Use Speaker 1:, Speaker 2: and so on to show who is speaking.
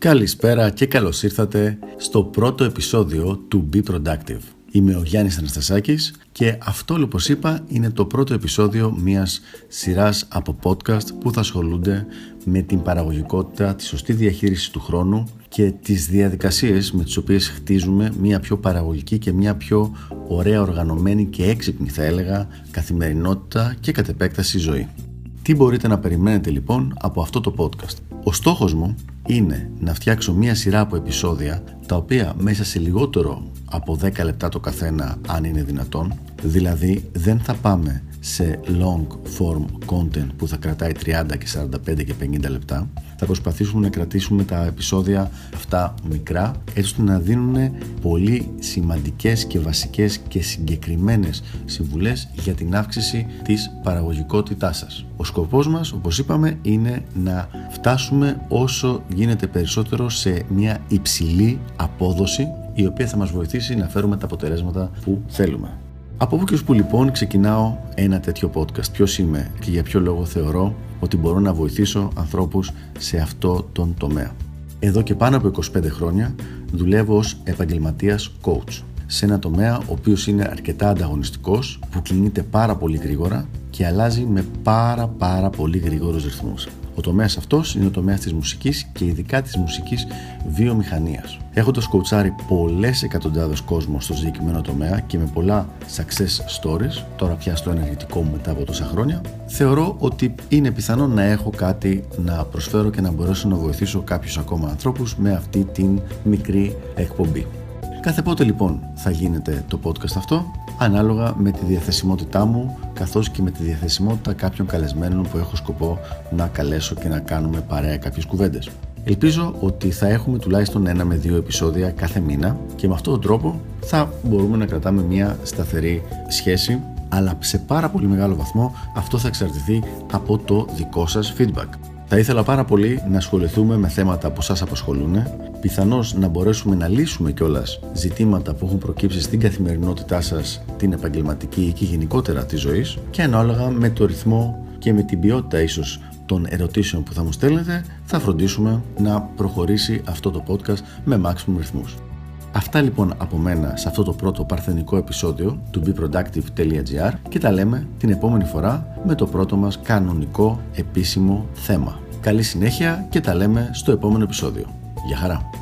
Speaker 1: Καλησπέρα και καλώς ήρθατε στο πρώτο επεισόδιο του Be Productive. Είμαι ο Γιάννης Αναστασάκης και αυτό όπως είπα είναι το πρώτο επεισόδιο μιας σειράς από podcast που θα ασχολούνται με την παραγωγικότητα, τη σωστή διαχείριση του χρόνου και τις διαδικασίες με τις οποίες χτίζουμε μια πιο παραγωγική και μια πιο ωραία οργανωμένη και έξυπνη θα έλεγα καθημερινότητα και κατ' επέκταση ζωή. Τι μπορείτε να περιμένετε λοιπόν από αυτό το podcast; Ο στόχος μου είναι να φτιάξω μία σειρά από επεισόδια τα οποία μέσα σε λιγότερο από 10 λεπτά το καθένα αν είναι δυνατόν δηλαδή δεν θα πάμε σε long form content που θα κρατάει 30 και 45 και 50 λεπτά θα προσπαθήσουμε να κρατήσουμε τα επεισόδια αυτά μικρά έτσι ώστε να δίνουν πολύ σημαντικές και βασικές και συγκεκριμένες συμβουλές για την αύξηση της παραγωγικότητάς σας. Ο σκοπός μας, όπως είπαμε, είναι να φτάσουμε όσο γίνεται περισσότερο σε μια υψηλή απόδοση η οποία θα μας βοηθήσει να φέρουμε τα αποτελέσματα που θέλουμε. Από πού και ως που λοιπόν ξεκινάω ένα τέτοιο podcast; Ποιος είμαι και για ποιο λόγο θεωρώ ότι μπορώ να βοηθήσω ανθρώπους σε αυτό τον τομέα; Εδώ και πάνω από 25 χρόνια δουλεύω ως επαγγελματίας coach σε ένα τομέα ο οποίος είναι αρκετά ανταγωνιστικός, που κινείται πάρα πολύ γρήγορα και αλλάζει με πάρα πάρα πολύ γρήγορους ρυθμούς. Ο τομέας αυτός είναι ο τομέας της μουσικής και ειδικά της μουσικής βιομηχανίας. Έχοντας κοουτσάρει πολλές εκατοντάδες κόσμος στο συγκεκριμένο τομέα και με πολλά success stories, τώρα πια στο ενεργητικό μου μετά από τόσα χρόνια, θεωρώ ότι είναι πιθανό να έχω κάτι να προσφέρω και να μπορέσω να βοηθήσω κάποιους ακόμα ανθρώπους με αυτή την μικρή εκπομπή. Κάθε πότε λοιπόν θα γίνεται το podcast αυτό, ανάλογα με τη διαθεσιμότητά μου, καθώς και με τη διαθεσιμότητα κάποιων καλεσμένων που έχω σκοπό να καλέσω και να κάνουμε παρέα κάποιες κουβέντες. Ελπίζω ότι θα έχουμε τουλάχιστον ένα με δύο επεισόδια κάθε μήνα και με αυτόν τον τρόπο θα μπορούμε να κρατάμε μια σταθερή σχέση αλλά σε πάρα πολύ μεγάλο βαθμό αυτό θα εξαρτηθεί από το δικό σας feedback. Θα ήθελα πάρα πολύ να ασχοληθούμε με θέματα που σας απασχολούν, πιθανώς να μπορέσουμε να λύσουμε κιόλας ζητήματα που έχουν προκύψει στην καθημερινότητά σας, την επαγγελματική και γενικότερα της ζωής και ανάλογα με το ρυθμό και με την ποιότητα ίσως των ερωτήσεων που θα μου στέλνετε, θα φροντίσουμε να προχωρήσει αυτό το podcast με maximum ρυθμούς. Αυτά λοιπόν από μένα σε αυτό το πρώτο παρθενικό επεισόδιο του beproductive.gr και τα λέμε την επόμενη φορά με το πρώτο μας κανονικό επίσημο θέμα. Καλή συνέχεια και τα λέμε στο επόμενο επεισόδιο. Γεια χαρά!